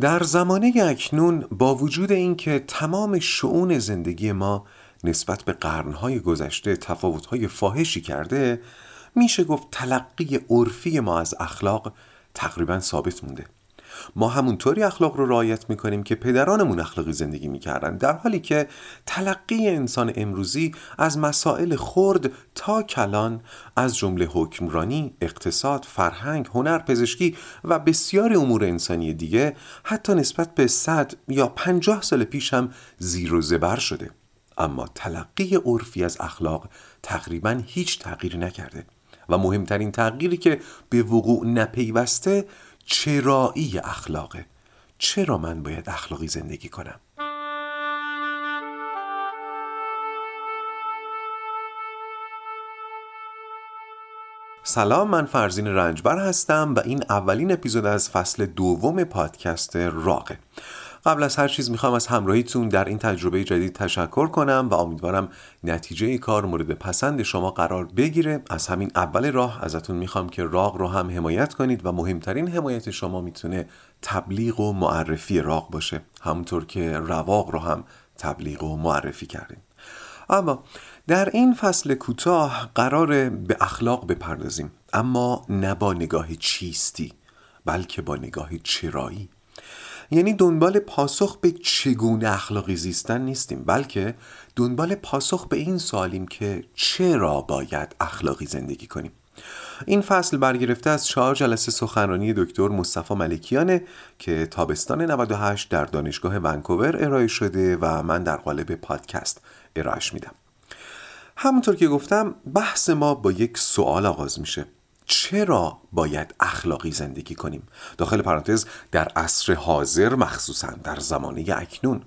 در زمانه اکنون با وجود اینکه تمام شعون زندگی ما نسبت به قرنهای گذشته تفاوتهای فاحشی کرده میشه گفت تلقی عرفی ما از اخلاق تقریبا ثابت مونده. ما همونطوری اخلاق رو رعایت می‌کنیم که پدرانمون اخلاقی زندگی می‌کردن در حالی که تلقی انسان امروزی از مسائل خرد تا کلان از جمله حکمرانی، اقتصاد، فرهنگ، هنر، پزشکی و بسیاری امور انسانی دیگه حتی نسبت به صد یا پنجاه سال پیش هم زیر و زبر شده. اما تلقی عرفی از اخلاق تقریبا هیچ تغییری نکرده و مهمترین تغییری که به وقوع نپیوسته چرایی اخلاقه. چرا من باید اخلاقی زندگی کنم؟ سلام من فرزین رنجبر هستم و این اولین اپیزود از فصل دوم پادکست راقه. قبل از هر چیز می‌خوام از همراهیتون در این تجربه جدید تشکر کنم و امیدوارم نتیجه کار مورد پسند شما قرار بگیره. از همین اول راه ازتون می‌خوام که راق رو هم حمایت کنید و مهمترین حمایت شما می‌تونه تبلیغ و معرفی راق باشه. همونطور که رواق رو هم تبلیغ و معرفی کردیم. اما در این فصل کوتاه قرار به اخلاق بپردازیم. اما نه با نگاه چیستی بلکه با نگاه چرایی. یعنی دنبال پاسخ به چگونه اخلاقی زیستن نیستیم بلکه دنبال پاسخ به این سوالیم که چرا باید اخلاقی زندگی کنیم. این فصل برگرفته از چهار جلسه سخنرانی دکتر مصطفی ملکیانه که تابستان 98 در دانشگاه ونکوور ارائه شده و من در قالب پادکست ارائهش میدم. همونطور که گفتم بحث ما با یک سوال آغاز میشه. چرا باید اخلاقی زندگی کنیم؟ داخل پرانتز در عصر حاضر مخصوصا در زمانه اکنون.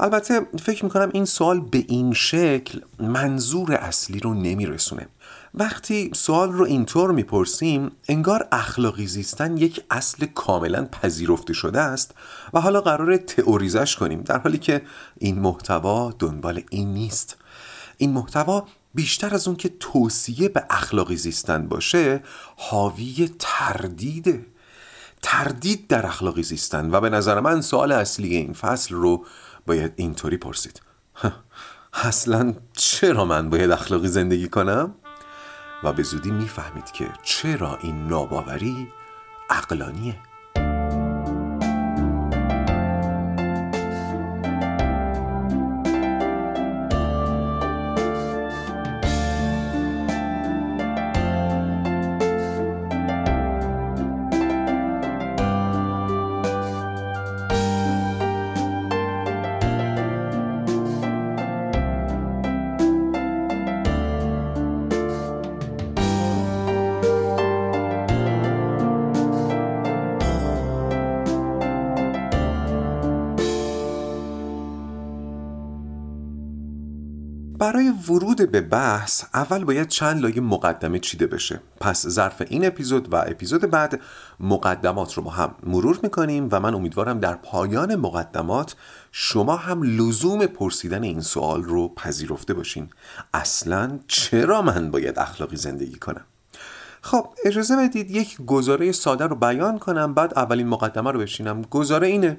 البته فکر می‌کنم این سوال به این شکل منظور اصلی رو نمیرسونه. وقتی سوال رو اینطور می‌پرسیم انگار اخلاقی زیستن یک اصل کاملا پذیرفته شده است و حالا قرار تئوریزش کنیم در حالی که این محتوا دنبال این نیست. این محتوا بیشتر از اون که توصیه به اخلاقی زیستن باشه حاوی تردیده. تردید در اخلاقی زیستن. و به نظر من سوال اصلی این فصل رو باید اینطوری پرسید. اصلا چرا من باید اخلاقی زندگی کنم؟ و به زودی می‌فهمید که چرا این ناباوری عقلانیه. برای ورود به بحث اول باید چند لایه مقدمه چیده بشه. پس ظرف این اپیزود و اپیزود بعد مقدمات رو با هم مرور می‌کنیم و من امیدوارم در پایان مقدمات شما هم لزوم پرسیدن این سوال رو پذیرفته باشین. اصلا چرا من باید اخلاقی زندگی کنم؟ خب اجازه بدید یک گزاره ساده رو بیان کنم بعد اولین مقدمه رو بشینم. گزاره اینه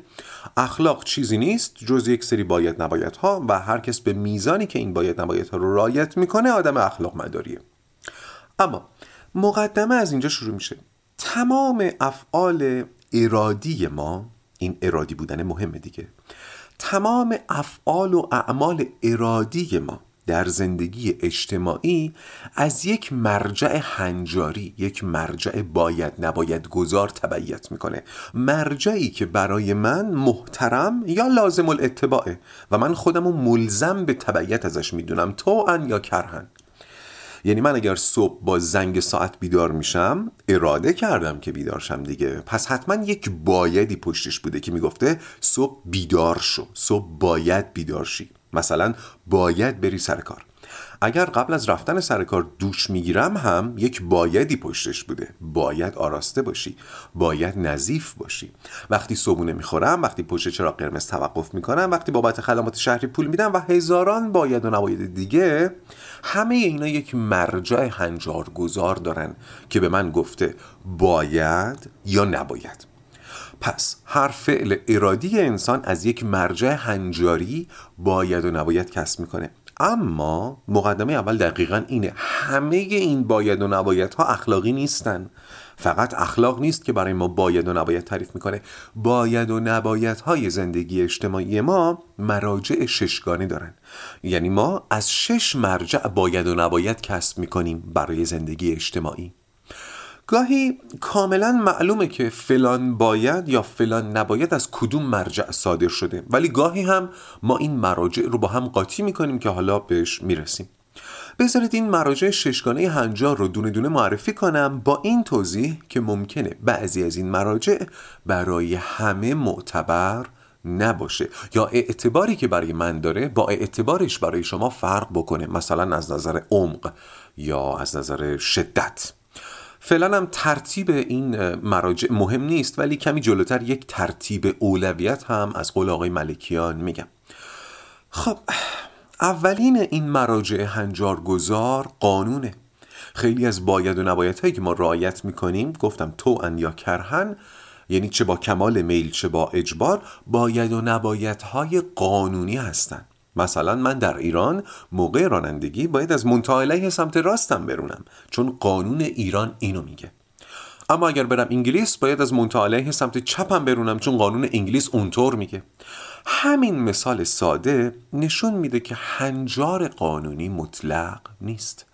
اخلاق چیزی نیست جز یک سری باید نباید ها و هر کس به میزانی که این باید نباید ها رو رایت می‌کنه آدم اخلاق مداریه اما مقدمه از اینجا شروع میشه. تمام افعال ارادی ما این ارادی بودن مهمه دیگه. تمام افعال و اعمال ارادی ما در زندگی اجتماعی از یک مرجع هنجاری یک مرجع باید نباید گذار تبعیت می‌کنه. مرجعی که برای من محترم یا لازم الاتباعه و من خودم رو ملزم به تبعیت ازش می‌دونم تو یا کرهن یعنی من اگر صبح با زنگ ساعت بیدار میشم اراده کردم که بیدار شم دیگه. پس حتما یک بایدی پشتش بوده که می‌گفته صبح بیدار شو صبح باید بیدار شی. مثلا باید بری سر کار. اگر قبل از رفتن سر کار دوش می‌گیرم هم یک بایدی پشتش بوده. باید آراسته باشی. باید نظیف باشی. وقتی صبونه می‌خورم وقتی پشت چرا قرمز توقف می‌کنم وقتی بابت خدمات شهری پول میدم و هزاران باید و نباید دیگه همه اینا یک مرجع هنجارگذار دارن که به من گفته باید یا نباید. پس هر فعل ارادی انسان از یک مرجع هنجاری باید و نباید کسب می‌کنه. اما مقدمه اول دقیقا اینه. همه این باید و نباید ها اخلاقی نیستن. فقط اخلاق نیست که برای ما باید و نباید تعریف می‌کنه. باید و نباید های زندگی اجتماعی ما مراجع ششگانه دارن. یعنی ما از شش مرجع باید و نباید کسب می‌کنیم برای زندگی اجتماعی. گاهی کاملا معلومه که فلان باید یا فلان نباید از کدوم مرجع صادر شده. ولی گاهی هم ما این مراجع رو با هم قاطی می‌کنیم که حالا بهش می‌رسیم. بذارید این مراجع ششگانه هنجار رو دونه دونه معرفی کنم با این توضیح که ممکنه بعضی از این مراجع برای همه معتبر نباشه. یا اعتباری که برای من داره با اعتبارش برای شما فرق بکنه. مثلا از نظر عمق یا از نظر شدت. فعلا هم ترتیب این مراجع مهم نیست ولی کمی جلوتر یک ترتیب اولویت هم از قول آقای ملکیان میگم. خب اولین این مراجع هنجارگذار قانونه. خیلی از باید و نباید هایی که ما رعایت می‌کنیم گفتم تو ان یا کرهن یعنی چه با کمال میل چه با اجبار باید و نباید های قانونی هستند مثلا من در ایران موقع رانندگی باید از منتها سمت راستم برونم چون قانون ایران اینو میگه. اما اگر برم انگلیس باید از منتها سمت چپم برونم چون قانون انگلیس اونطور میگه. همین مثال ساده نشون میده که هنجار قانونی مطلق نیست.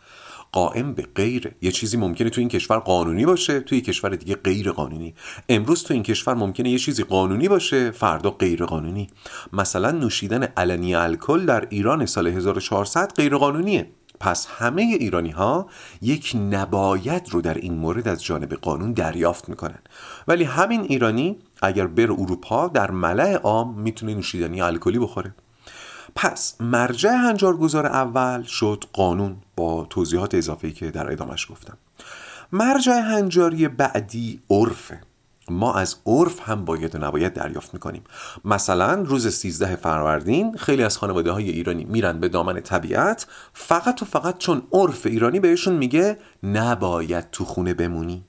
قائم به غیره. یه چیزی ممکنه تو این کشور قانونی باشه توی کشور دیگه غیر قانونی امروز تو این کشور ممکنه یه چیزی قانونی باشه فردا غیر قانونی مثلا نوشیدن علنی الکل در ایران سال 1400 غیر قانونیه پس همه ایرانی ها یک نباید رو در این مورد از جانب قانون دریافت می‌کنن. ولی همین ایرانی اگر بر اروپا در ملع عام می‌تونه نوشیدنی الکلی بخوره. پس مرجع هنجارگذار اول شد قانون با توضیحات اضافه‌ای که در ادامش گفتم. مرجع هنجاری بعدی عرفه. ما از عرف هم باید و نباید دریافت می‌کنیم. مثلا روز 13 فروردین خیلی از خانواده های ایرانی میرن به دامن طبیعت فقط و فقط چون عرف ایرانی بهشون میگه نباید تو خونه بمونی.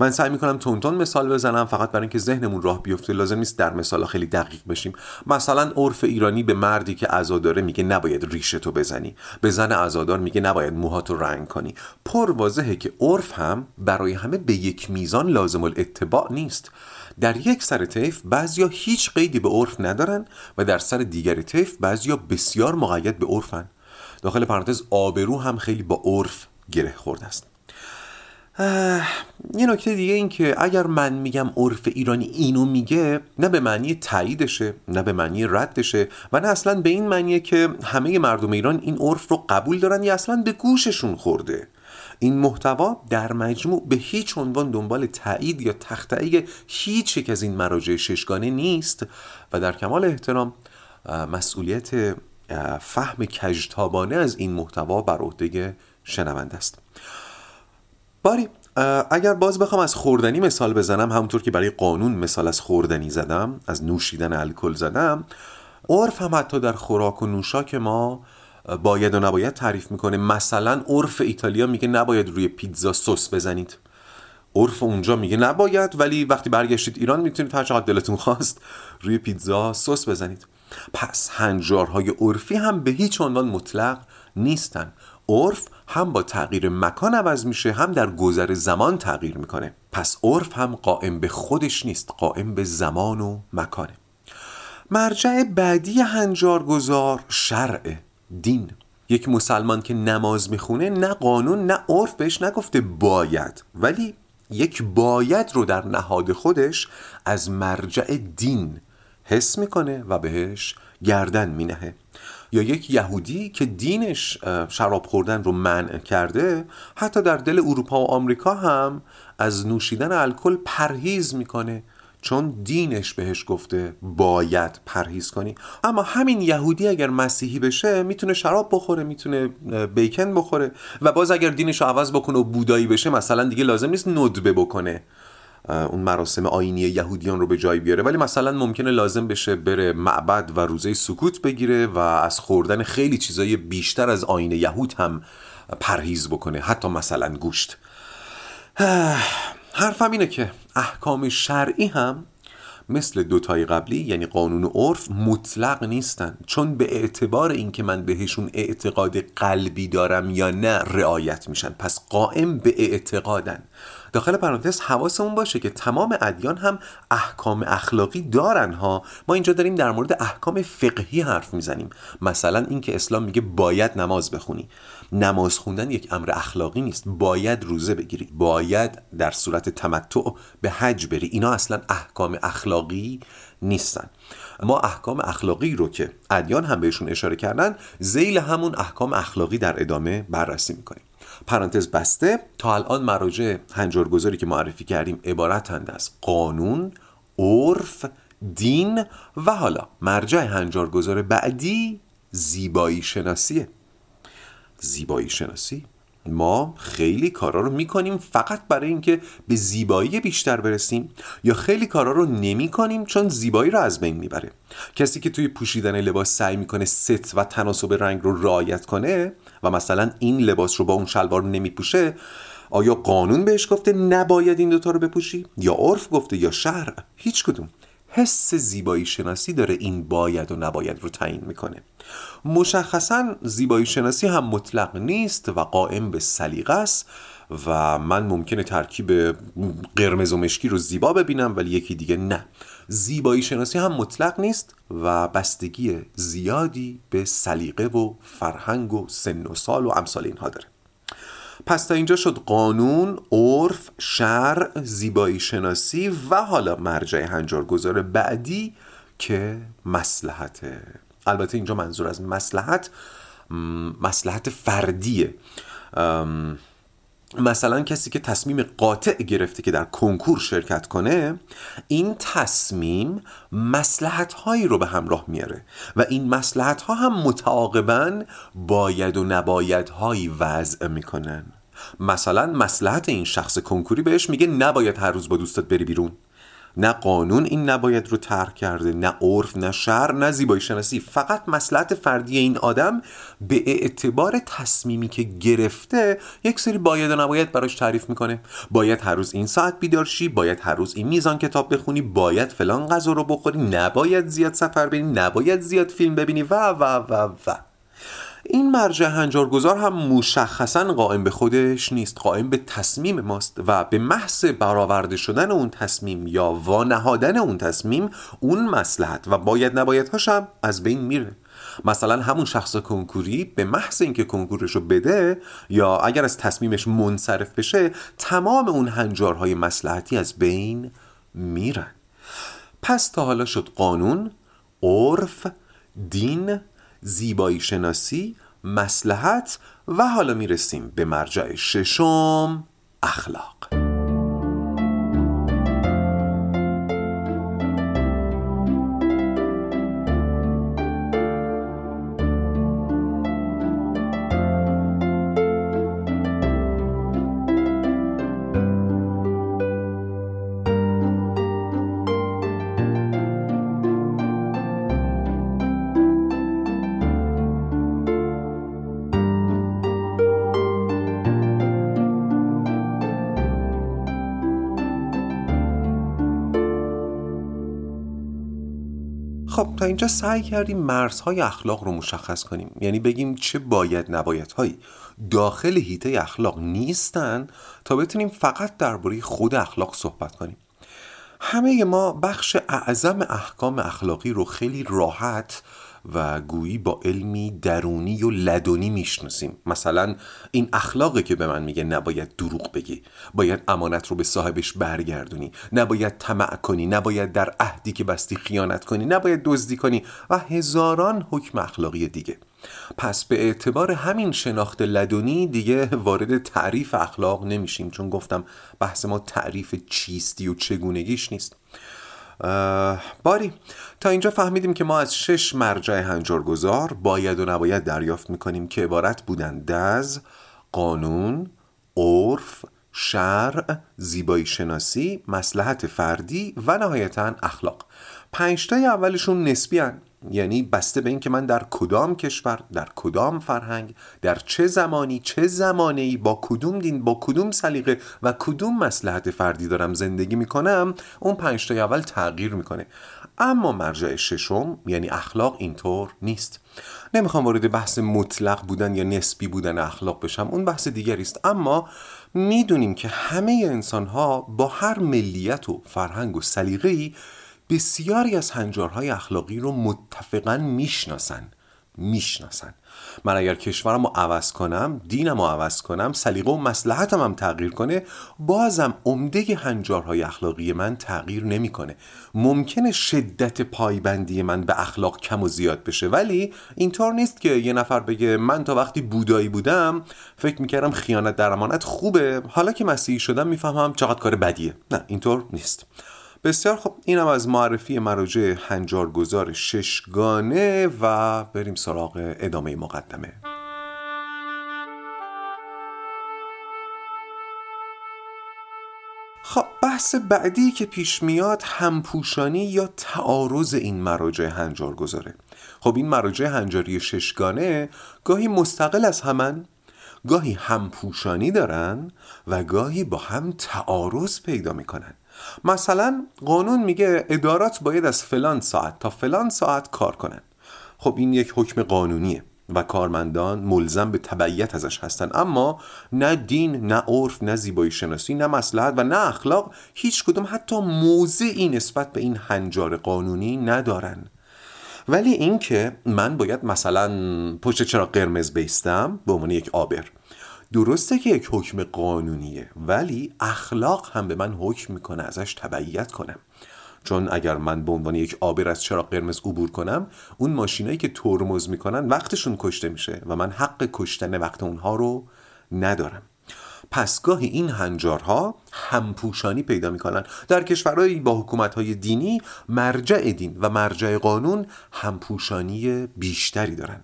من سعی می‌کنم تونتون مثال بزنم فقط برای اینکه ذهنمون راه بیفته. لازم نیست در مثال خیلی دقیق بشیم. مثلا عرف ایرانی به مردی که عزا داره میگه نباید ریشه تو بزنی. به زن عزادار میگه نباید موهاتو رنگ کنی. پر واضحه که عرف هم برای همه به یک میزان لازم الاتباع نیست. در یک سر طیف بعضیا هیچ قیدی به عرف ندارن و در سر دیگر طیف بعضیا بسیار مقید به عرفن. داخل پرانتز آبرو هم خیلی با عرف گره خورده است. یه نکته دیگه این که اگر من میگم عرف ایرانی اینو میگه نه به معنی تاییدشه نه به معنی ردشه و نه اصلا به این معنیه که همه مردم ایران این عرف رو قبول دارن یا اصلا به گوششون خورده. این محتوا در مجموع به هیچ عنوان دنبال تایید یا تختعی هیچ یک از این مراجع ششگانه نیست و در کمال احترام مسئولیت فهم کجتابانه از این محتوا بر عهده شنونده است. باری اگر باز بخوام از خوردنی مثال بزنم همونطور که برای قانون مثال از خوردنی زدم از نوشیدن الکل زدم عرف هم حتی در خوراک و نوشاک ما باید و نباید تعریف می‌کنه. مثلا عرف ایتالیا میگه نباید روی پیتزا سس بزنید. عرف اونجا میگه نباید ولی وقتی برگشتید ایران می‌تونید هر چقدر دلتون خواست روی پیتزا سس بزنید. پس هنجارهای عرفی هم به هیچ عنوان مطلق نیستن. عرف هم با تغییر مکان عوض میشه هم در گذر زمان تغییر می‌کنه. پس عرف هم قائم به خودش نیست قائم به زمان و مکانه. مرجع بعدی هنجارگذار شرع دین. یک مسلمان که نماز می‌خونه نه قانون نه عرف بهش نگفته باید. ولی یک باید رو در نهاد خودش از مرجع دین حس می‌کنه و بهش گردن مینهه. یا یک یهودی که دینش شراب خوردن رو منع کرده حتی در دل اروپا و آمریکا هم از نوشیدن الکل پرهیز می‌کنه چون دینش بهش گفته باید پرهیز کنی. اما همین یهودی اگر مسیحی بشه می‌تونه شراب بخوره می‌تونه بیکن بخوره. و باز اگر دینش رو عوض بکنه و بودایی بشه مثلا دیگه لازم نیست ندبه بکنه. اون مراسم آینی یهودیان رو به جای بیاره. ولی مثلا ممکنه لازم بشه بره معبد و روزه سکوت بگیره و از خوردن خیلی چیزای بیشتر از آین یهود هم پرهیز بکنه. حتی مثلا گوشت. حرفم اینه که احکام شرعی هم مثل دوتای قبلی یعنی قانون عرف مطلق نیستن. چون به اعتبار اینکه من بهشون اعتقاد قلبی دارم یا نه رعایت میشن. پس قائم به اعتقادن. داخل پرانتز حواسمون باشه که تمام ادیان هم احکام اخلاقی دارن ها. ما اینجا داریم در مورد احکام فقهی حرف می‌زنیم. مثلا اینکه اسلام میگه باید نماز بخونی. نماز خوندن یک امر اخلاقی نیست. باید روزه بگیری. باید در صورت تمتع به حج بری. اینا اصلا احکام اخلاقی نیستن. ما احکام اخلاقی رو که ادیان هم بهشون اشاره کردن زیل همون احکام اخلاقی در ادامه بررسی می‌کنیم. پرانتز بسته. تا الان مراجع هنجارگذاری که معرفی کردیم عبارتند از قانون عرف دین و حالا مرجع هنجارگذار بعدی زیبایی شناسیه. زیبایی شناسی؟ ما خیلی کارا رو می‌کنیم فقط برای اینکه به زیبایی بیشتر برسیم یا خیلی کارا رو نمی‌کنیم چون زیبایی رو از بین می‌بره. کسی که توی پوشیدن لباس سعی می‌کنه ست و تناسب رنگ رو رعایت کنه و مثلا این لباس رو با اون شلوار نمیپوشه آیا قانون بهش گفته نباید این دوتا رو بپوشی؟ یا عرف گفته یا شرع هیچ کدوم. حس زیبایی شناسی داره این باید و نباید رو تعیین می‌کنه. مشخصا زیبایی شناسی هم مطلق نیست و قائم به سلیقه است و من ممکنه ترکیب قرمز و مشکی رو زیبا ببینم ولی یکی دیگه نه. زیبایی شناسی هم مطلق نیست و بستگی زیادی به سلیقه و فرهنگ و سن و سال و امثال اینها داره. پس تا اینجا شد قانون، عرف، شرع، زیبایی شناسی و حالا مرجع هنجارگذار بعدی که مسلحته. البته اینجا منظور از مسلحت مسلحت فردیه. مثلا کسی که تصمیم قاطع گرفته که در کنکور شرکت کنه این تصمیم مسلحت هایی رو به همراه میاره و این مسلحت ها هم متعاقبا باید و نباید هایی وضع می‌کنن. مثلا مسلحت این شخص کنکوری بهش میگه نباید هر روز با دوستت بری بیرون. نه قانون این نباید رو ترک کرده نه عرف نه شر نه زیبایی شناسی. فقط مسلحت فردی این آدم به اعتبار تصمیمی که گرفته یک سری باید و نباید براش تعریف می‌کنه. باید هر روز این ساعت بیدار شی باید هر روز این میزان کتاب بخونی باید فلان غذا رو بخوری نباید زیاد سفر بری نباید زیاد فیلم ببینی و و و و. این مرجع هنجارگذار هم مشخصا قائم به خودش نیست قائم به تصمیم ماست و به محض برآورده شدن اون تصمیم یا وانهادن اون تصمیم اون مسلحت و باید نبایدهاش هم از بین میره. مثلا همون شخص کنکوری به محض اینکه کنکورش رو بده یا اگر از تصمیمش منصرف بشه تمام اون هنجارهای مسلحتی از بین میرن پس تا حالا شد قانون عرف دین زیبایی شناسی مسلحت و حالا می‌رسیم به مرجع ششم اخلاق. اینجا سعی کردیم مرزهای اخلاق رو مشخص کنیم. یعنی بگیم چه باید نباید هایی داخل هیته اخلاق نیستن تا بتونیم فقط درباره خود اخلاق صحبت کنیم. همه ما بخش اعظم احکام اخلاقی رو خیلی راحت و گویی با علمی درونی و لدونی می‌شناسیم. مثلا این اخلاقی که به من میگه نباید دروغ بگی باید امانت رو به صاحبش برگردونی نباید طمع کنی نباید در عهدی که بستی خیانت کنی نباید دزدی کنی و هزاران حکم اخلاقی دیگه. پس به اعتبار همین شناخت لدونی دیگه وارد تعریف اخلاق نمیشیم چون گفتم بحث ما تعریف چیستی و چگونگیش نیست. باری تا اینجا فهمیدیم که ما از شش مرجع هنجارگذار باید و نباید دریافت می‌کنیم که عبارت بودند از قانون، عرف، شرع، زیبایی شناسی، مسلحت فردی و نهایتا اخلاق پنجتای اولشون نسبی هن. یعنی بسته به اینکه من در کدام کشور در کدام فرهنگ در چه زمانی چه زمانه ای با کدوم دین با کدوم سلیقه و کدوم مسلحت فردی دارم زندگی می‌کنم اون پنج تا اول تغییر می‌کنه. اما مرجع ششم یعنی اخلاق اینطور نیست. نمی‌خوام وارد بحث مطلق بودن یا نسبی بودن اخلاق بشم اون بحث دیگری است. اما می‌دونیم که همه انسان ها با هر ملیت و فرهنگ و سلیقه‌ای بسیاری از هنجارهای اخلاقی رو متفقا می‌شناسن می‌شناسن. من اگر کشورم رو عوض کنم دینم رو عوض کنم سلیقه و مسلحتم هم تغییر کنه بازم عمده هنجارهای اخلاقی من تغییر نمی‌کنه. ممکنه شدت پایبندی من به اخلاق کم و زیاد بشه ولی اینطور نیست که یه نفر بگه من تا وقتی بودایی بودم فکر می‌کردم خیانت در امانت خوبه. حالا که مسیحی شدم می‌فهمم چقدر کار بدیه. نه اینطور نیست. بسیار خب اینم از معرفی مراجع هنجارگذار ششگانه و بریم سراغ ادامه مقدمه. خب بحث بعدی که پیش میاد همپوشانی یا تعارض این مراجع هنجار گذاره خب این مراجع هنجاری ششگانه گاهی مستقل از همن گاهی همپوشانی دارن و گاهی با هم تعارض پیدا می‌کنن. مثلا قانون میگه ادارات باید از فلان ساعت تا فلان ساعت کار کنن خب این یک حکم قانونیه و کارمندان ملزم به تبعیت ازش هستن اما نه دین نه عرف نه زیبایی شناسی نه مسلحت و نه اخلاق هیچ کدوم حتی موضعی نسبت به این هنجار قانونی ندارن. ولی اینکه من باید مثلا پشت چرا قرمز بیستم به عنوان یک آبر. درسته که یک حکم قانونیه ولی اخلاق هم به من حکم می‌کنه ازش تبعیت کنم. چون اگر من به عنوان یک آبر از چراغ قرمز عبور کنم اون ماشینایی که ترمز می‌کنن وقتشون کشته میشه و من حق کشتن وقت اونها رو ندارم. پس گاهی این هنجارها همپوشانی پیدا می‌کنن. در کشورهایی با حکومتهای دینی مرجع دین و مرجع قانون همپوشانی بیشتری دارن.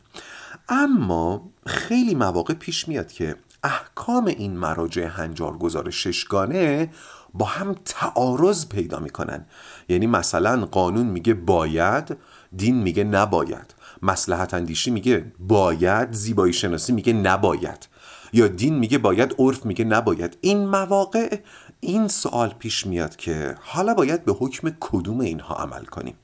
اما خیلی مواقع پیش میاد که احکام این مراجع هنجارگذار ششگانه با هم تعارض پیدا می‌کنن. یعنی مثلا قانون میگه باید دین میگه نباید. مسلحت اندیشی میگه باید زیبایی شناسی میگه نباید. یا دین میگه باید عرف میگه نباید. این مواقع این سوال پیش میاد که حالا باید به حکم کدوم اینها عمل کنیم؟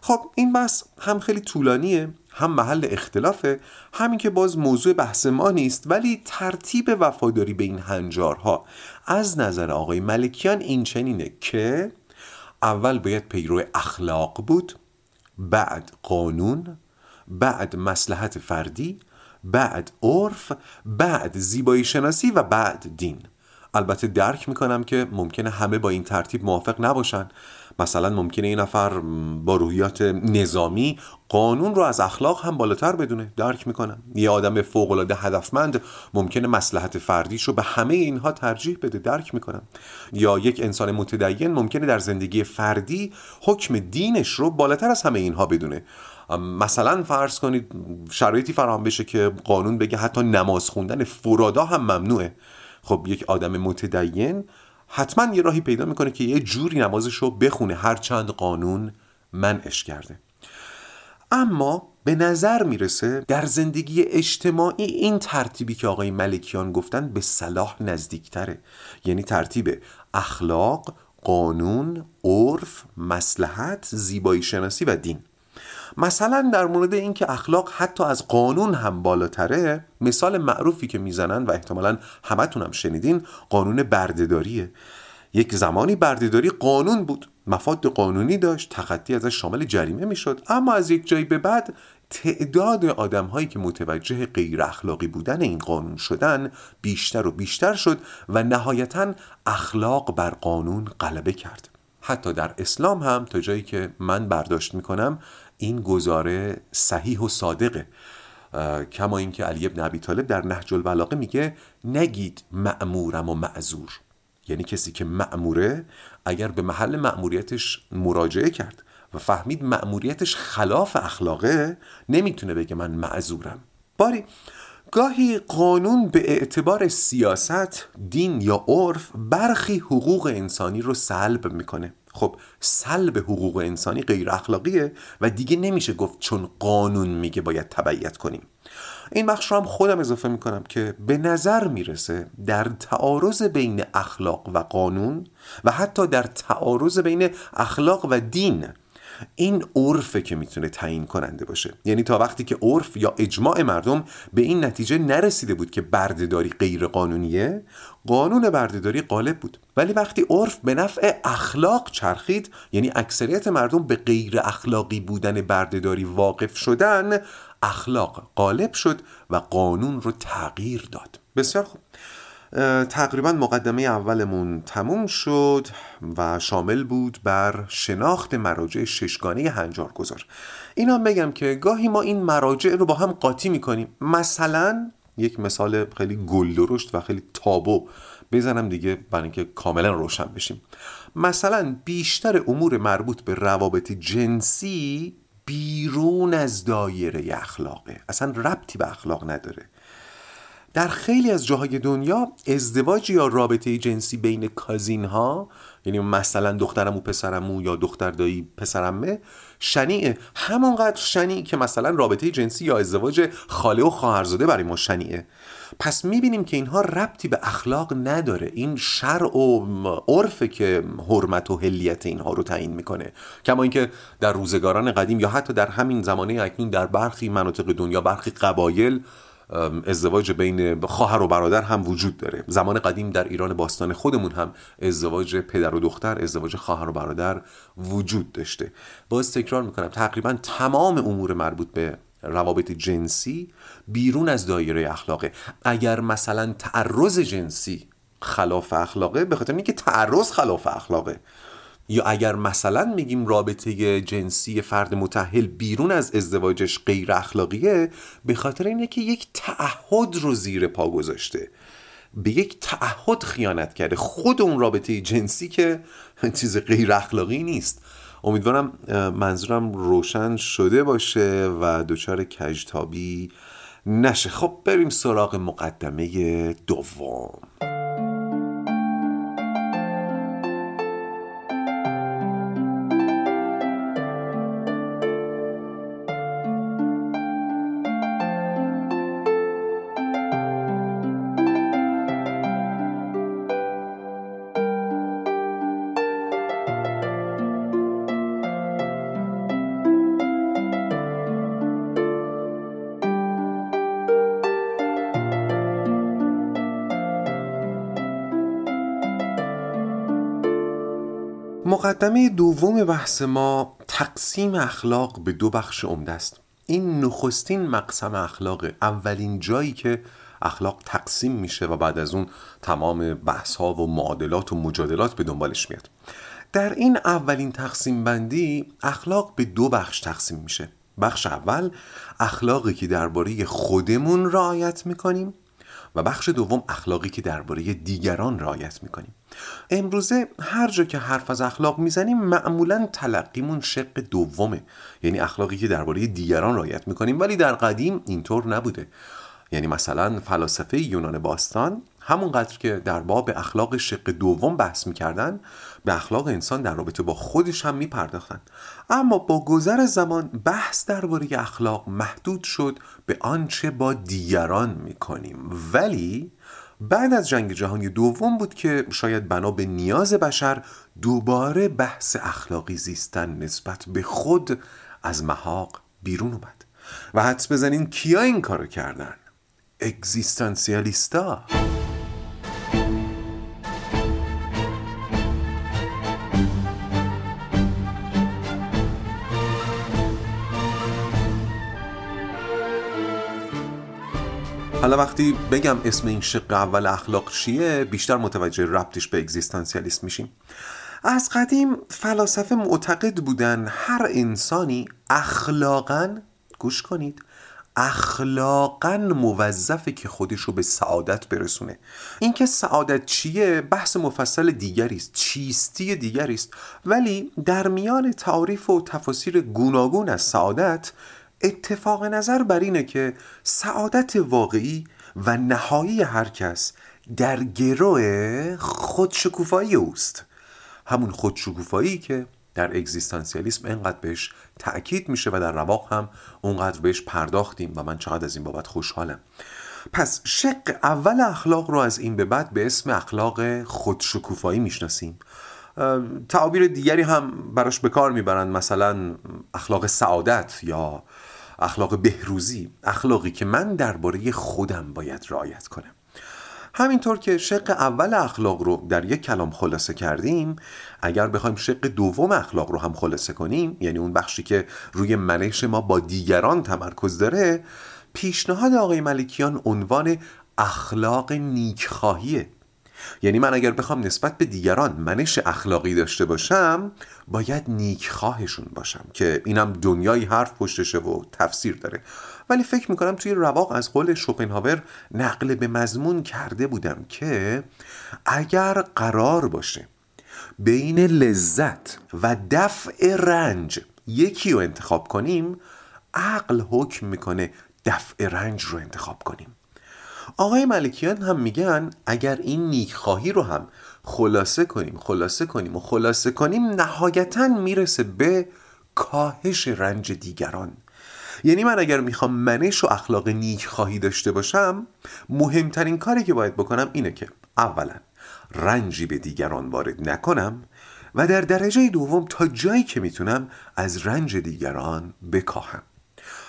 خب این بحث هم خیلی طولانیه. هم محل اختلافه همین که باز موضوع بحث ما نیست ولی ترتیب وفاداری به این هنجارها. از نظر آقای ملکیان این چنینه که اول باید پیرو اخلاق بود بعد قانون بعد مسلحت فردی بعد عرف بعد زیبایی شناسی و بعد دین. البته درک می‌کنم که ممکنه همه با این ترتیب موافق نباشن. مثلا ممکنه این نفر با روحیات نظامی قانون رو از اخلاق هم بالاتر بدونه. درک می‌کنم. یه آدم فوق العاده هدفمند ممکنه مسلحت فردیش رو به همه اینها ترجیح بده. درک می‌کنم. یا یک انسان متدین ممکنه در زندگی فردی حکم دینش رو بالاتر از همه اینها بدونه. مثلا فرض کنید شرایطی فراهم بشه که قانون بگه حتی نماز خوندن فرادا هم ممنوعه. خب یک آدم متدین حتما یه راهی پیدا می‌کنه که یه جوری نمازش رو بخونه. هر چند قانون منعش کرده. اما به نظر می‌رسه در زندگی اجتماعی این ترتیبی که آقای ملکیان گفتن به صلاح نزدیکتره. یعنی ترتیب اخلاق، قانون، عرف، مسلحت، زیبایی شناسی و دین. مثلا در مورد اینکه اخلاق حتی از قانون هم بالاتره مثال معروفی که می‌زنن و احتمالا همتون هم شنیدین قانون بردهداریه. یک زمانی بردهداری قانون بود مفاد قانونی داشت تخطی ازش شامل جریمه می‌شد. اما از یک جایی به بعد تعداد آدم هایی که متوجه غیر اخلاقی بودن این قانون شدن بیشتر و بیشتر شد و نهایتا اخلاق بر قانون غلبه کرد. حتی در اسلام هم تا جایی که من برداشت می‌کنم این گزاره صحیح و صادقه. کما اینکه علی ابن ابی طالب در نهج البلاغه میگه نگید معمورم و معذور. یعنی کسی که معموره اگر به محل معموریتش مراجعه کرد و فهمید معموریتش خلاف اخلاقه نمی‌تونه بگه من معذورم. باری گاهی قانون به اعتبار سیاست دین یا عرف برخی حقوق انسانی رو سلب می‌کنه. خب سلب حقوق انسانی غیر اخلاقیه و دیگه نمیشه گفت چون قانون میگه باید تبعیت کنیم. این بخش رو هم خودم اضافه می‌کنم که به نظر می‌رسه در تعارض بین اخلاق و قانون و حتی در تعارض بین اخلاق و دین این عرفه که می‌تونه تعیین کننده باشه. یعنی تا وقتی که عرف یا اجماع مردم به این نتیجه نرسیده بود که بردهداری غیر قانونیه قانون بردهداری غالب بود. ولی وقتی عرف به نفع اخلاق چرخید یعنی اکثریت مردم به غیر اخلاقی بودن بردهداری واقف شدن اخلاق غالب شد و قانون رو تغییر داد. بسیار خوب. تقریبا مقدمه اولمون تموم شد و شامل بود بر شناخت مراجع ششگانه هنجار گذار اینا بگم که گاهی ما این مراجع رو با هم قاطی می‌کنیم. مثلا یک مثال خیلی گل درشت و خیلی تابو بزنم دیگه برای اینکه کاملا روشن بشیم. مثلا بیشتر امور مربوط به روابط جنسی بیرون از دایره اخلاقه. اصلا ربطی به اخلاق نداره. در خیلی از جاهای دنیا ازدواج یا رابطه جنسی بین کازین ها یعنی مثلا دخترمو پسرمو یا دختر دایی پسرمه شنیعه. همانقدر شنیع که مثلا رابطه جنسی یا ازدواج خاله و خواهرزاده برای ما شنیعه. پس می‌بینیم که اینها ربطی به اخلاق نداره. این شرع و عرفه که حرمت و هلیت اینها رو تعیین می‌کنه. کما اینکه در روزگاران قدیم یا حتی در همین زمانه اکنون در برخی مناطق دنیا برخی قبایل ازدواج بین خواهر و برادر هم وجود داره. زمان قدیم در ایران باستان خودمون هم ازدواج پدر و دختر ازدواج خواهر و برادر وجود داشته. باز تکرار می‌کنم تقریبا تمام امور مربوط به روابط جنسی بیرون از دایره اخلاقه. اگر مثلا تعرض جنسی خلاف اخلاقه به خاطر اینکه تعرض خلاف اخلاقه یا اگر مثلا میگیم رابطه جنسی فرد متحل بیرون از ازدواجش غیر اخلاقیه به خاطر اینه که یک تعهد رو زیر پا گذاشته. به یک تعهد خیانت کرده. خود اون رابطه جنسی که چیز غیر اخلاقی نیست. امیدوارم منظورم روشن شده باشه و دچار کجتابی نشه. خب بریم سراغ مقدمه دوم. دوم بحث ما تقسیم اخلاق به دو بخش عمده است. این نخستین مقسم اخلاق اولین جایی که اخلاق تقسیم میشه و بعد از اون تمام بحث ها و معادلات و مجادلات به دنبالش میاد. در این اولین تقسیم بندی اخلاق به دو بخش تقسیم میشه. بخش اول اخلاقی که درباره خودمون رعایت می‌کنیم. و بخش دوم اخلاقی که درباره دیگران رعایت می‌کنیم. امروزه هر جا که حرف از اخلاق می‌زنیم معمولا تلقیمون شق دومه. یعنی اخلاقی که درباره دیگران رعایت می‌کنیم ولی در قدیم اینطور نبوده. یعنی مثلا فلاسفه یونان باستان همونقدر که در باب اخلاق شق دوم بحث می‌کردن به اخلاق انسان در رابطه با خودش هم میپرداختن. اما با گذر زمان بحث درباره اخلاق محدود شد به آنچه با دیگران می‌کنیم. ولی بعد از جنگ جهانی دوم بود که شاید بنا به نیاز بشر دوباره بحث اخلاقی زیستن نسبت به خود از محاق بیرون اومد. و حدس بزنین کیا این کارو کردن؟ اگزیستانسیالیستا. حالا وقتی بگم اسم این شق اول اخلاق چیه بیشتر متوجه ربطش به اگزیستانسیالیست میشیم. از قدیم فلاسفه معتقد بودن هر انسانی اخلاقا گوش کنید اخلاقا موظفه که خودش رو به سعادت برسونه. اینکه سعادت چیه بحث مفصل دیگری است چیستی دیگری است. ولی در میان تعریف و تفاسیر گوناگون از سعادت اتفاق نظر بر اینه که سعادت واقعی و نهایی هر کس در گروه خودشکوفایی اوست. همون خودشکوفایی که در اگزیستانسیالیسم انقدر بهش تأکید میشه و در رواق هم اونقدر بهش پرداختیم و من چقدر از این بابت خوشحالم. پس شق اول اخلاق رو از این به بعد به اسم اخلاق خودشکوفایی می‌شناسیم. تعابیر دیگری هم براش به کار می‌برند مثلا اخلاق سعادت یا اخلاق بهروزی اخلاقی که من درباره خودم باید رعایت کنم. همینطور که شق اول اخلاق رو در یک کلام خلاصه کردیم اگر بخوایم شق دوم اخلاق رو هم خلاصه کنیم یعنی اون بخشی که روی منش ما با دیگران تمرکز داره پیشنهاد آقای ملکیان عنوان اخلاق نیکخواهیه. یعنی من اگر بخوام نسبت به دیگران منش اخلاقی داشته باشم باید نیکخواهشون باشم که اینم دنیای حرف پشتشه و تفسیر داره. ولی فکر می‌کنم توی رواق از قول شوپنهاور نقل به مضمون کرده بودم که اگر قرار باشه بین لذت و دفع رنج یکی رو انتخاب کنیم عقل حکم می‌کنه دفع رنج رو انتخاب کنیم. آقای ملکیان هم میگن اگر این نیکخواهی رو هم خلاصه کنیم خلاصه کنیم و خلاصه کنیم نهایتا می‌رسه به کاهش رنج دیگران. یعنی من اگر می‌خوام منش و اخلاق نیک خواهی داشته باشم مهمترین کاری که باید بکنم اینه که اولا رنجی به دیگران وارد نکنم و در درجه دوم تا جایی که می‌تونم از رنج دیگران بکاهم.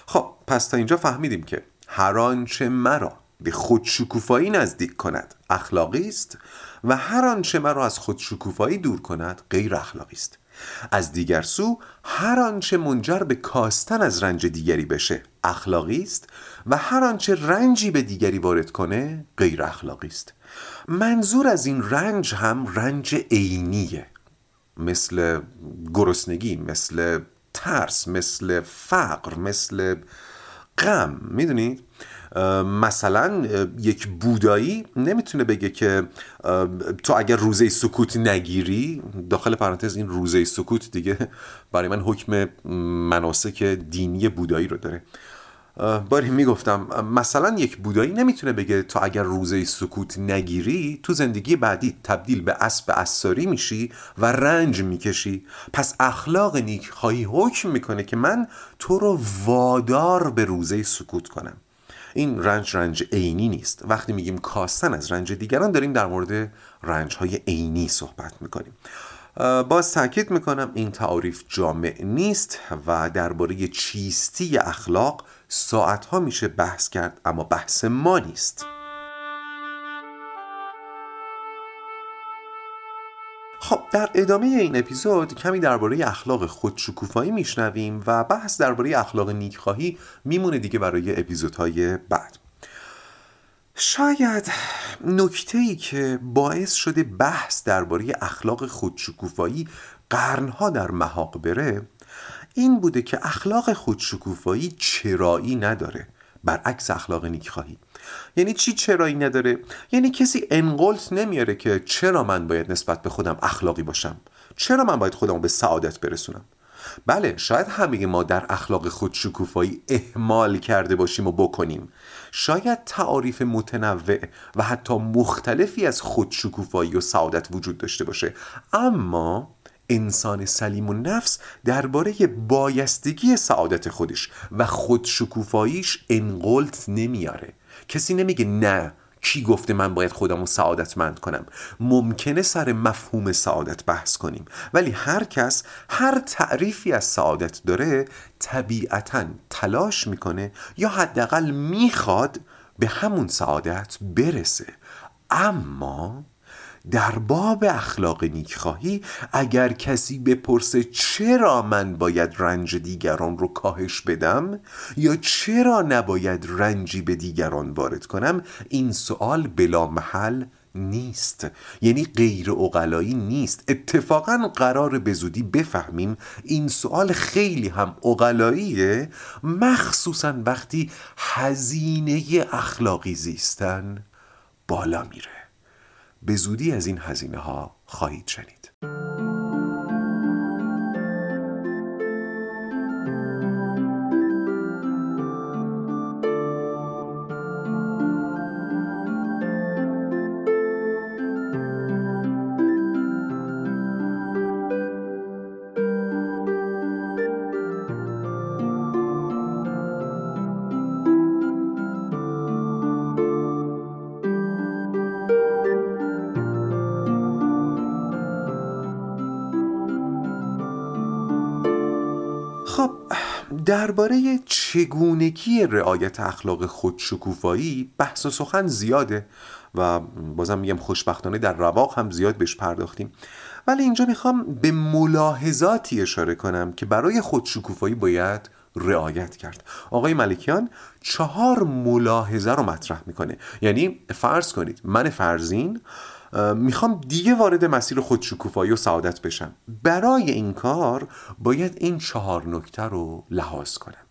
خب پس تا اینجا فهمیدیم که هر آنچه مرا به خودشکوفایی نزدیک کند اخلاقی است و هر آنچه مرا از خودشکوفایی دور کند غیر اخلاقی است. از دیگر سو هر آنچه منجر به کاستن از رنج دیگری بشه اخلاقی است و هر آنچه رنجی به دیگری وارد کنه غیر اخلاقی است. منظور از این رنج هم رنج عینیه. مثل گرسنگی مثل ترس مثل فقر مثل غم می‌دونید؟ مثلا یک بودایی نمی‌تونه بگه که تو اگر روزه سکوت نگیری داخل پرانتز این روزه سکوت دیگه برای من حکم مناسک دینی بودایی رو داره. باری می‌گفتم مثلا یک بودایی نمی‌تونه بگه تو اگر روزه سکوت نگیری تو زندگی بعدی تبدیل به اسب اساری میشی و رنج می‌کشی. پس اخلاق نیک خواهی حکم می‌کنه که من تو رو وادار به روزه سکوت کنم. این رنج رنج عینی نیست. وقتی میگیم کاستن از رنج دیگران داریم در مورد رنج های عینی صحبت می‌کنیم. باز تاکید می‌کنم این تعریف جامع نیست و درباره چیستی اخلاق ساعت ها میشه بحث کرد اما بحث ما نیست. خب در ادامه این اپیزود کمی درباره اخلاق خودشکوفایی میشنویم و بحث درباره اخلاق نیکخواهی میمونه دیگه برای اپیزودهای بعد. شاید نکته ای که باعث شده بحث درباره اخلاق خودشکوفایی قرنها در محاق بره این بوده که اخلاق خودشکوفایی چرایی نداره. برعکس اخلاق نیکخواهی یعنی چی چرایی نداره؟ یعنی کسی انقلت نمیاره که چرا من باید نسبت به خودم اخلاقی باشم؟ چرا من باید خودم به سعادت برسونم؟ بله شاید همه ما در اخلاق خودشکوفایی اهمال کرده باشیم و بکنیم. شاید تعاریف متنوع و حتی مختلفی از خودشکوفایی و سعادت وجود داشته باشه. اما انسان سلیم و نفس درباره بایستگی سعادت خودش و خودشکوفاییش انقلت نمیاره. کسی نمیگه نه کی گفته من باید خودم رو سعادتمند کنم؟ ممکنه سر مفهوم سعادت بحث کنیم ولی هر کس هر تعریفی از سعادت داره طبیعتا تلاش می‌کنه یا حداقل می‌خواد به همون سعادت برسه. اما در باب اخلاق نیکخواهی اگر کسی بپرسه چرا من باید رنج دیگران رو کاهش بدم یا چرا نباید رنجی به دیگران وارد کنم این سوال بلا محل نیست. یعنی غیر اقلایی نیست. اتفاقا قرار به زودی بفهمیم این سوال خیلی هم اقلاییه مخصوصا وقتی هزینه اخلاقی زیستن بالا میره. به زودی از این هزینه ها خواهید شنید. درباره چگونگی رعایت اخلاق خودشکوفایی بحث و سخن زیاده و بازم میگم خوشبختانه در رواق هم زیاد بهش پرداختیم. ولی اینجا می‌خوام به ملاحظاتی اشاره کنم که برای خودشکوفایی باید رعایت کرد. آقای ملکیان چهار ملاحظه رو مطرح می‌کنه. یعنی فرض کنید من فرزین می‌خوام دیگه وارد مسیر خودشکوفایی و سعادت بشم. برای این کار باید این چهار نکته رو لحاظ کنم.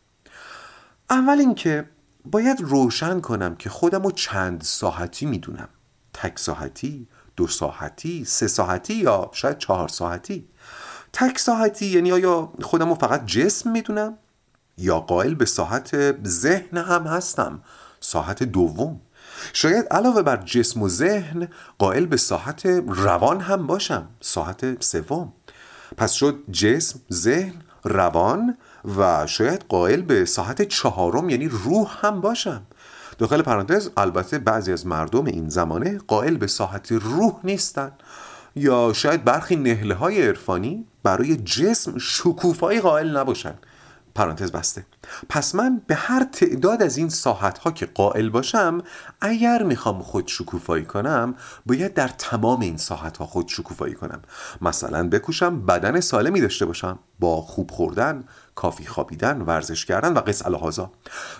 اول اینکه باید روشن کنم که خودم رو چند ساعتی می‌دونم. تک ساعتی دو ساعتی سه ساعتی یا شاید چهار ساعتی. تک ساعتی یعنی آیا خودم رو فقط جسم می‌دونم یا قائل به ساعت ذهن هم هستم؟ ساعت دوم. شاید علاوه بر جسم و ذهن قائل به ساعت روان هم باشم ساعت سوم. پس شد جسم ذهن روان و شاید قائل به ساعت چهارم یعنی روح هم باشم. داخل پرانتز البته بعضی از مردم این زمانه قائل به ساعت روح نیستن. یا شاید برخی نهله های عرفانی برای جسم شکوفایی قائل نباشن. پرانتز بسته. پس من به هر تعداد از این ساحت ها که قائل باشم اگر می‌خوام خود شکوفایی کنم باید در تمام این ساحت ها خود شکوفایی کنم. مثلا بکوشم بدن سالمی داشته باشم. با خوب خوردن کافی خوابیدن ورزش کردن و قص الهازا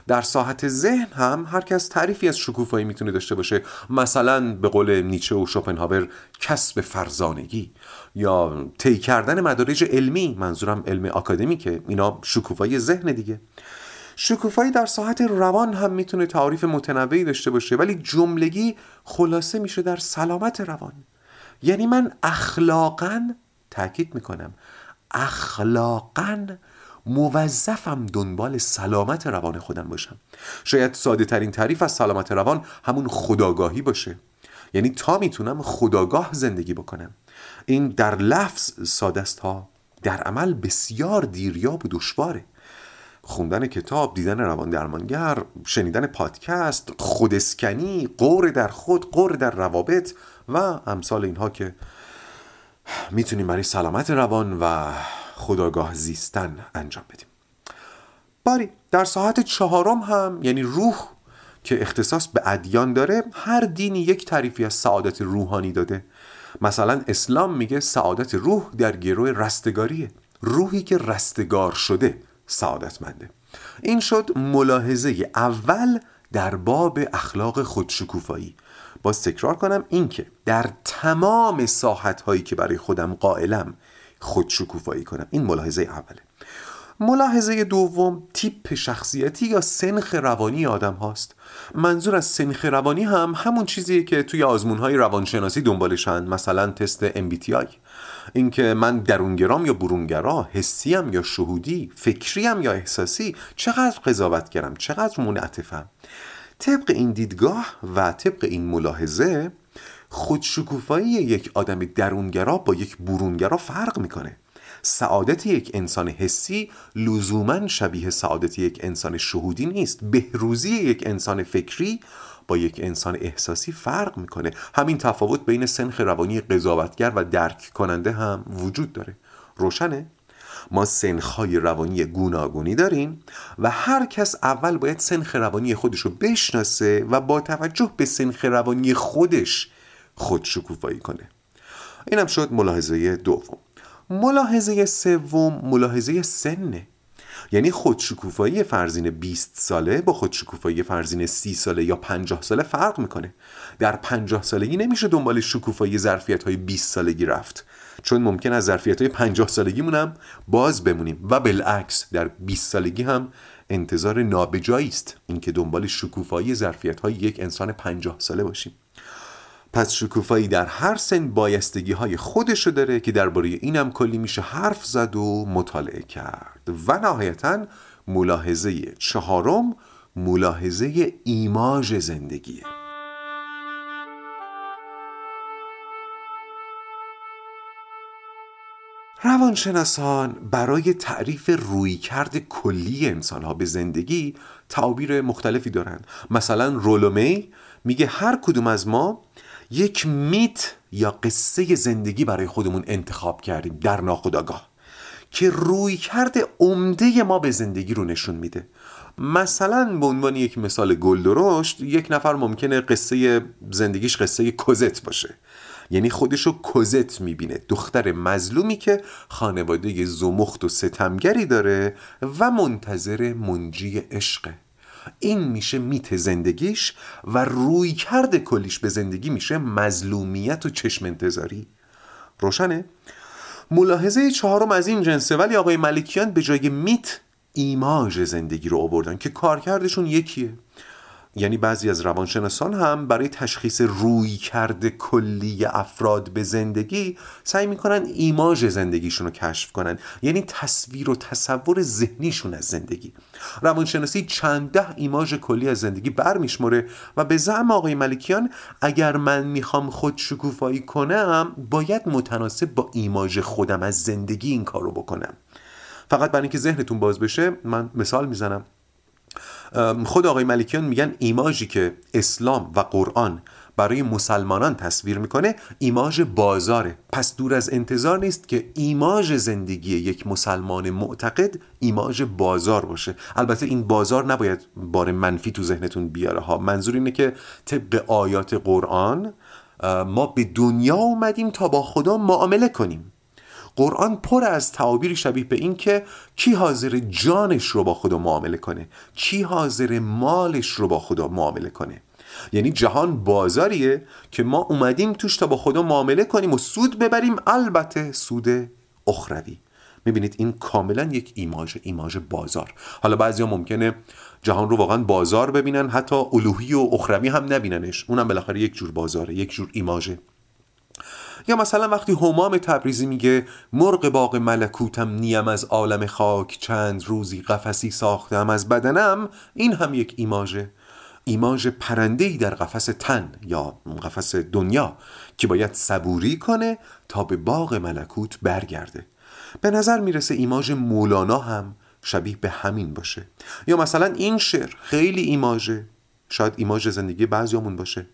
در ساحت ذهن هم هر کس تعریفی از شکوفایی می‌تونه داشته باشه. مثلا به قول نیچه و شوپنهاور کسب فرزانگی. یا طی کردن مدارج علمی منظورم علم آکادمی که اینا شکوفایی ذهن دیگه. شکوفایی در ساحت روان هم می‌تونه تعریف متنوعی داشته باشه ولی جملگی خلاصه میشه در سلامت روان. یعنی من اخلاقا تاکید می‌کنم اخلاقا موظفم دنبال سلامت روان خودم باشم. شاید ساده ترین تعریف از سلامت روان همون خداگاهی باشه. یعنی تا می‌تونم خداگاه زندگی بکنم. این در لفظ ساده است ها در عمل بسیار دیریاب و دشواره. خوندن کتاب دیدن روان درمانگر شنیدن پادکست خودسکنی قور در خود قور در روابط و امثال اینها که می‌تونیم برای سلامت روان و خداگاه زیستن انجام بدیم. باری در ساعت چهارم هم یعنی روح که اختصاص به ادیان داره هر دینی یک تعریفی از سعادت روحانی داده. مثلا اسلام میگه سعادت روح در گروه رستگاریه. روحی که رستگار شده سعادتمنده. این شد ملاحظه اول در باب اخلاق خودشکوفایی. باز تکرار کنم اینکه در تمام ساحت هایی که برای خودم قائلم خودشکوفایی کنم. این ملاحظه اوله. ملاحظه دوم تیپ شخصیتی یا سنخ روانی آدم هاست. منظور از سنخ روانی هم همون چیزیه که توی آزمون های روانشناسی دنبالشن مثلا تست MBTI اینکه من درونگرام یا برونگرا حسیم یا شهودی فکریم یا احساسی چقدر قضاوتگرم چقدر منعطفم طبق این دیدگاه و طبق این ملاحظه خودشکوفایی یک آدم درونگرا با یک برونگرا فرق می‌کنه. سعادت یک انسان حسی لزوما شبیه سعادت یک انسان شهودی نیست. بهروزی یک انسان فکری با یک انسان احساسی فرق می‌کنه. همین تفاوت بین سنخ روانی قضاوتگر و درک کننده هم وجود داره. روشنه؟ ما سنخهای روانی گوناگونی داریم و هر کس اول باید سنخ روانی خودش رو بشناسه و با توجه به سنخ روانی خودش خود شکوفایی کنه. اینم شد ملاحظه دوم. ملاحظه سوم ملاحظه سنه. یعنی خودشکوفایی فرزین 20 ساله با خودشکوفایی فرزین 30 ساله یا 50 ساله فرق می‌کنه. در 50 سالگی نمیشه دنبال شکوفایی ظرفیت های 20 سالگی رفت. چون ممکن از ظرفیت های 50 سالگی مونم باز بمونیم و بالعکس در 20 سالگی هم انتظار نابجایی است اینکه دنبال شکوفایی ظرفیت های یک انسان 50 ساله باشیم. پس شکوفایی در هر سن بایستگی های خودشو داره که درباره اینم کلی میشه حرف زد و مطالعه کرد. و نهایتا ملاحظه چهارم ملاحظه ایماژ زندگیه. روانشناسان برای تعریف رویکرد کلی انسانها به زندگی تعابیر مختلفی دارند. مثلا رولومی میگه هر کدوم از ما یک میت یا قصه زندگی برای خودمون انتخاب کردیم در ناخودآگاه که روی کرده عمده ما به زندگی رو نشون میده. مثلا به عنوان یک مثال گل درشت یک نفر ممکنه قصه زندگیش قصه کوزت باشه. یعنی خودشو کوزت می‌بینه دختر مظلومی که خانواده زمخت و ستمگری داره و منتظر منجی عشقه. این میشه میت زندگیش و روی کرده کلیش به زندگی میشه مظلومیت و چشم انتظاری روشنه؟ ملاحظه چهارم از این جنسه ولی آقای ملکیان به جای میت ایماژ زندگی رو آوردن که کارکردشون یکیه یعنی بعضی از روانشناسان هم برای تشخیص روی کرده کلی افراد به زندگی سعی می‌کنن ایماژ زندگیشون رو کشف کنن یعنی تصویر و تصور ذهنیشون از زندگی. روانشناسی چند ده ایماژ کلی از زندگی برمیشمره و به زعم آقای ملکیان اگر من می‌خوام خود شکوفایی کنم باید متناسب با ایماژ خودم از زندگی این کارو بکنم. فقط برای اینکه ذهنتون باز بشه من مثال می‌زنم. خود آقای ملکیان میگن ایماژی که اسلام و قرآن برای مسلمانان تصویر می‌کنه ایماژ بازاره. پس دور از انتظار نیست که ایماژ زندگی یک مسلمان معتقد ایماژ بازار باشه. البته این بازار نباید بار منفی تو ذهنتون بیاره ها. منظور اینه که طبق آیات قرآن ما به دنیا اومدیم تا با خدا معامله کنیم. قرآن پر از تعابیری شبیه به این که کی حاضر جانش رو با خدا معامله کنه؟ کی حاضر مالش رو با خدا معامله کنه؟ یعنی جهان بازاریه که ما اومدیم توش تا با خدا معامله کنیم و سود ببریم. البته سود اخروی. می‌بینید این کاملا یک ایماژ ایماژ بازار. حالا بعضی ها ممکنه جهان رو واقعا بازار ببینن حتی الوهی و اخروی هم نبیننش. اونم بالاخره یک جور بازاره یک جور ایماژه. یا مثلا وقتی همام تبریزی میگه مرغ باغ ملکوتم نیم از عالم خاک چند روزی قفسی ساختم از بدنم این هم یک ایماژه ایماژ پرندهی در قفس تن یا قفس دنیا که باید صبوری کنه تا به باغ ملکوت برگرده. به نظر می‌رسه ایماژ مولانا هم شبیه به همین باشه. یا مثلا این شعر خیلی ایماژه. شاید ایماژ زندگی بعضیامون باشه.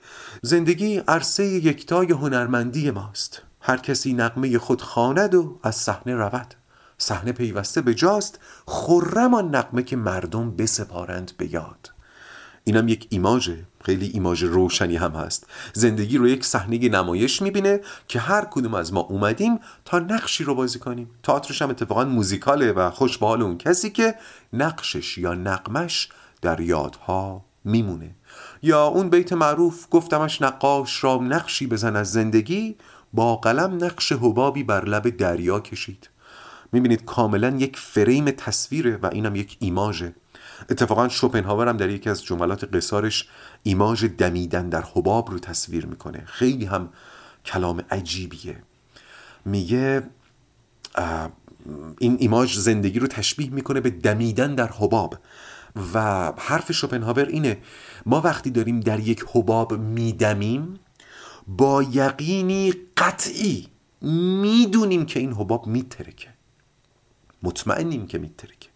زندگی عرصه یکتای هنرمندی ماست. هر کسی نقمه خود خواند و از صحنه رود. صحنه پیوسته به جاست خرم آن نقمه که مردم بسپارند به یاد. اینم یک ایماژه خیلی ایماژ روشنی هم هست. زندگی رو یک صحنه نمایش می‌بینه که هر کدوم از ما اومدیم تا نقشی رو بازی کنیم. تئاترش هم اتفاقا موزیکاله و خوش به اون کسی که نقشش یا نقمش در یادها میمونه. یا اون بیت معروف گفتمش نقاش را نقشی بزن از زندگی با قلم نقش حبابی بر لب دریا کشید. می‌بینید کاملا یک فریم تصویره و اینم یک ایماژه. اتفاقا شوپنهاور هم در یکی از جملات قصارش ایماژ دمیدن در حباب رو تصویر می‌کنه. خیلی هم کلام عجیبیه. میگه این ایماژ زندگی رو تشبیه می‌کنه به دمیدن در حباب. و حرف شوپنهاور اینه ما وقتی داریم در یک حباب میدمیم با یقینی قطعی می‌دونیم که این حباب میترکه. مطمئنیم که میترکه.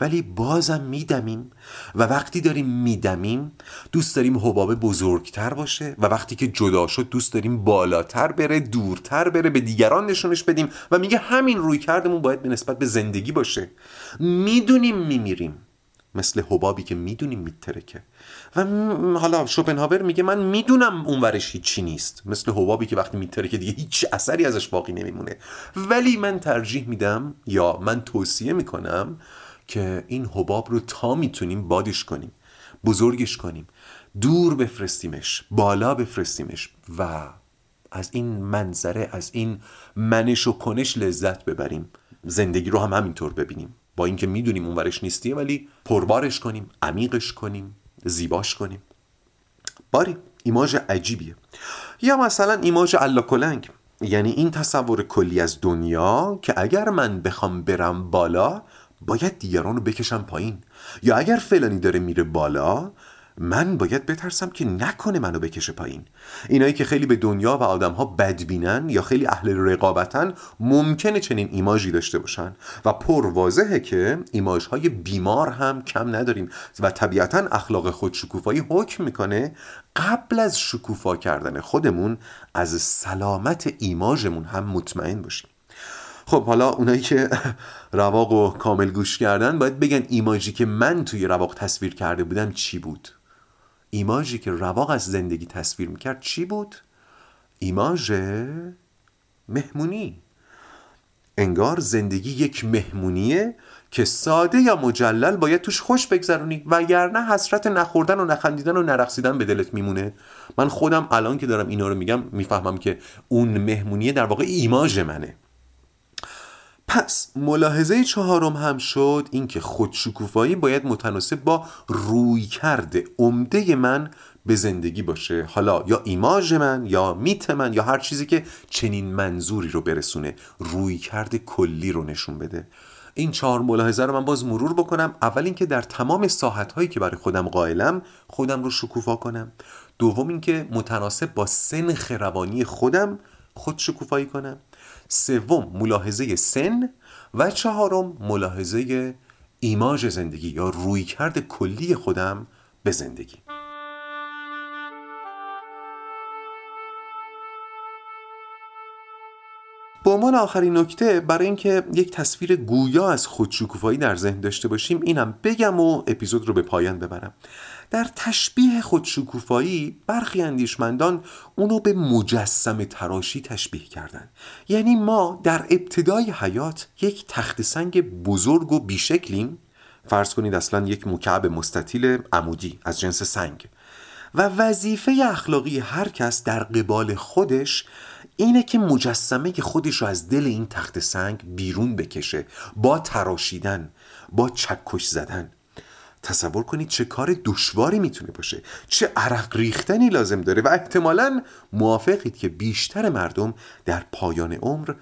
ولی بازم میدمیم و وقتی داریم میدمیم دوست داریم حباب بزرگتر باشه و وقتی که جدا شد دوست داریم بالاتر بره دورتر بره به دیگران نشونش بدیم و میگه همین روی کردمون باید به نسبت به زندگی باشه. می‌دونیم میمیریم. مثل حبابی که می‌دونیم میترکه. و حالا شوپنهاور میگه من می‌دونم اونورش هیچی نیست. مثل حبابی که وقتی میترکه دیگه هیچ اثری ازش باقی نمیمونه. ولی من ترجیح میدم یا من توصیه می‌کنم که این حباب رو تا می‌تونیم بادش کنیم بزرگش کنیم دور بفرستیمش بالا بفرستیمش و از این منظره از این منش و کنش لذت ببریم. زندگی رو هم همینطور ببینیم. با اینکه می‌دونیم اونورش نیستیه ولی پربارش کنیم عمیقش کنیم زیباش کنیم. باری ایماژ عجیبیه. یا مثلا ایماژ کلنگ یعنی این تصور کلی از دنیا که اگر من بخوام برم بالا باید دیگران رو بکشم پایین. یا اگر فلانی داره میره بالا من باید بترسم که نکنه منو بکشه پایین. اینایی که خیلی به دنیا و آدمها بدبینن یا خیلی اهل رقابتن ممکنه چنین ایماژی داشته باشن. و پر واضحه که ایماژهای بیمار هم کم نداریم و طبیعتا اخلاق خود شکوفایی حکم می‌کنه قبل از شکوفا کردن خودمون از سلامت ایماژمون هم مطمئن باشیم. خب حالا اونایی که رواق و کامل گوش کردن باید بگن ایماجی که من توی رواق تصویر کرده بودم چی بود؟ ایماجی که رواق از زندگی تصویر می‌کرد چی بود؟ ایماژ مهمونی. انگار زندگی یک مهمونیه که ساده یا مجلل باید توش خوش بگذرونی وگرنه حسرت نخوردن و نخندیدن و نرقصیدن به دلت میمونه. من خودم الان که دارم اینا رو میگم می‌فهمم که اون مهمونیه در واقع ایماژ منه. پس ملاحظه چهارم هم شد اینکه خودشکوفایی باید متناسب با روی کرده عمده من به زندگی باشه. حالا یا ایماژ من یا میت من یا هر چیزی که چنین منظوری رو برسونه روی کرده کلی رو نشون بده. این چهار ملاحظه رو من باز مرور بکنم. اول اینکه در تمام ساحت هایی که برای خودم قائلم خودم رو شکوفا کنم. دوم اینکه متناسب با سنخ روانی خودم خود شکوفایی کنم. سوم ملاحظه سن و چهارم ملاحظه ایماژ زندگی یا رویکرد کلی خودم به زندگی. به عنوان آخرین نکته برای اینکه یک تصویر گویا از خودشکوفایی در ذهن داشته باشیم اینم بگم و اپیزود رو به پایان ببرم. در تشبیه خودشکوفایی برخی اندیشمندان اونو به مجسم تراشی تشبیه کردن. یعنی ما در ابتدای حیات یک تخت سنگ بزرگ و بیشکلیم. فرض کنید اصلا یک مکعب مستطیل عمودی از جنس سنگ. و وظیفه اخلاقی هر کس در قبال خودش اینه که مجسمه خودش رو از دل این تخت سنگ بیرون بکشه. با تراشیدن با چکش زدن. تصور کنید چه کار دشواری می‌تونه باشه. چه عرق ریختنی لازم داره و احتمالا موافقید که بیشتر مردم در پایان عمر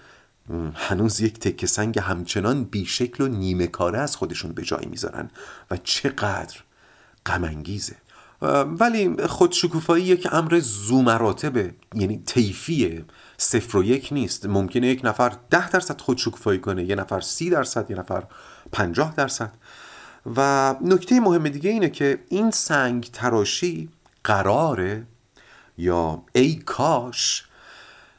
هنوز یک تکه سنگ همچنان بیشکل و نیمه کاره از خودشون به جای می‌ذارن و چقدر غمانگیزه. ولی خودشکوفایی یک امر زومراتبه یعنی طیفیه صفر و یک نیست. ممکنه یک نفر ده درصد خودشکوفایی کنه یه نفر سی درصد یه نفر پنجاه درصد. و نکته مهم دیگه اینه که این سنگ تراشی قراره یا ای کاش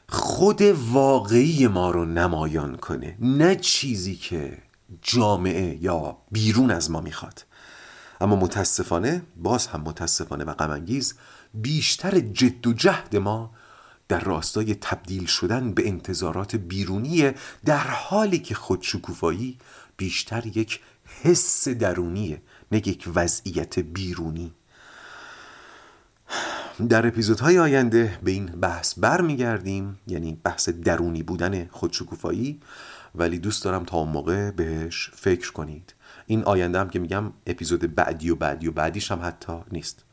خود واقعی ما رو نمایان کنه نه چیزی که جامعه یا بیرون از ما می‌خواد. اما متاسفانه باز هم متاسفانه و غمانگیز بیشتر جد و جهد ما در راستای تبدیل شدن به انتظارات بیرونیه در حالی که خودشکوفایی بیشتر یک حس درونیه. نه یک وضعیت بیرونی. در اپیزودهای آینده به این بحث برمیگردیم. یعنی بحث درونی بودن خودشکوفایی. ولی دوست دارم تا اون موقع بهش فکر کنید. این آینده هم که میگم اپیزود بعدی و بعدی و بعدیش هم حتی نیست.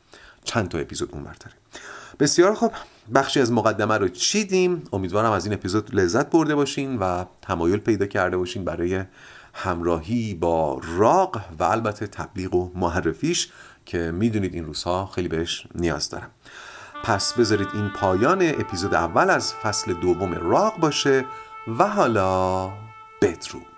چند تا اپیزود اون داره بسیار خوب. بخشی از مقدمه رو چیدیم. امیدوارم از این اپیزود لذت برده باشین و تمایل پیدا کرده باشین برای همراهی با راق و البته تبلیغ و معرفیش که می‌دونید این روزها خیلی بهش نیاز دارم. پس بذارید این پایان اپیزود اول از فصل دوم راق باشه و حالا بدرود.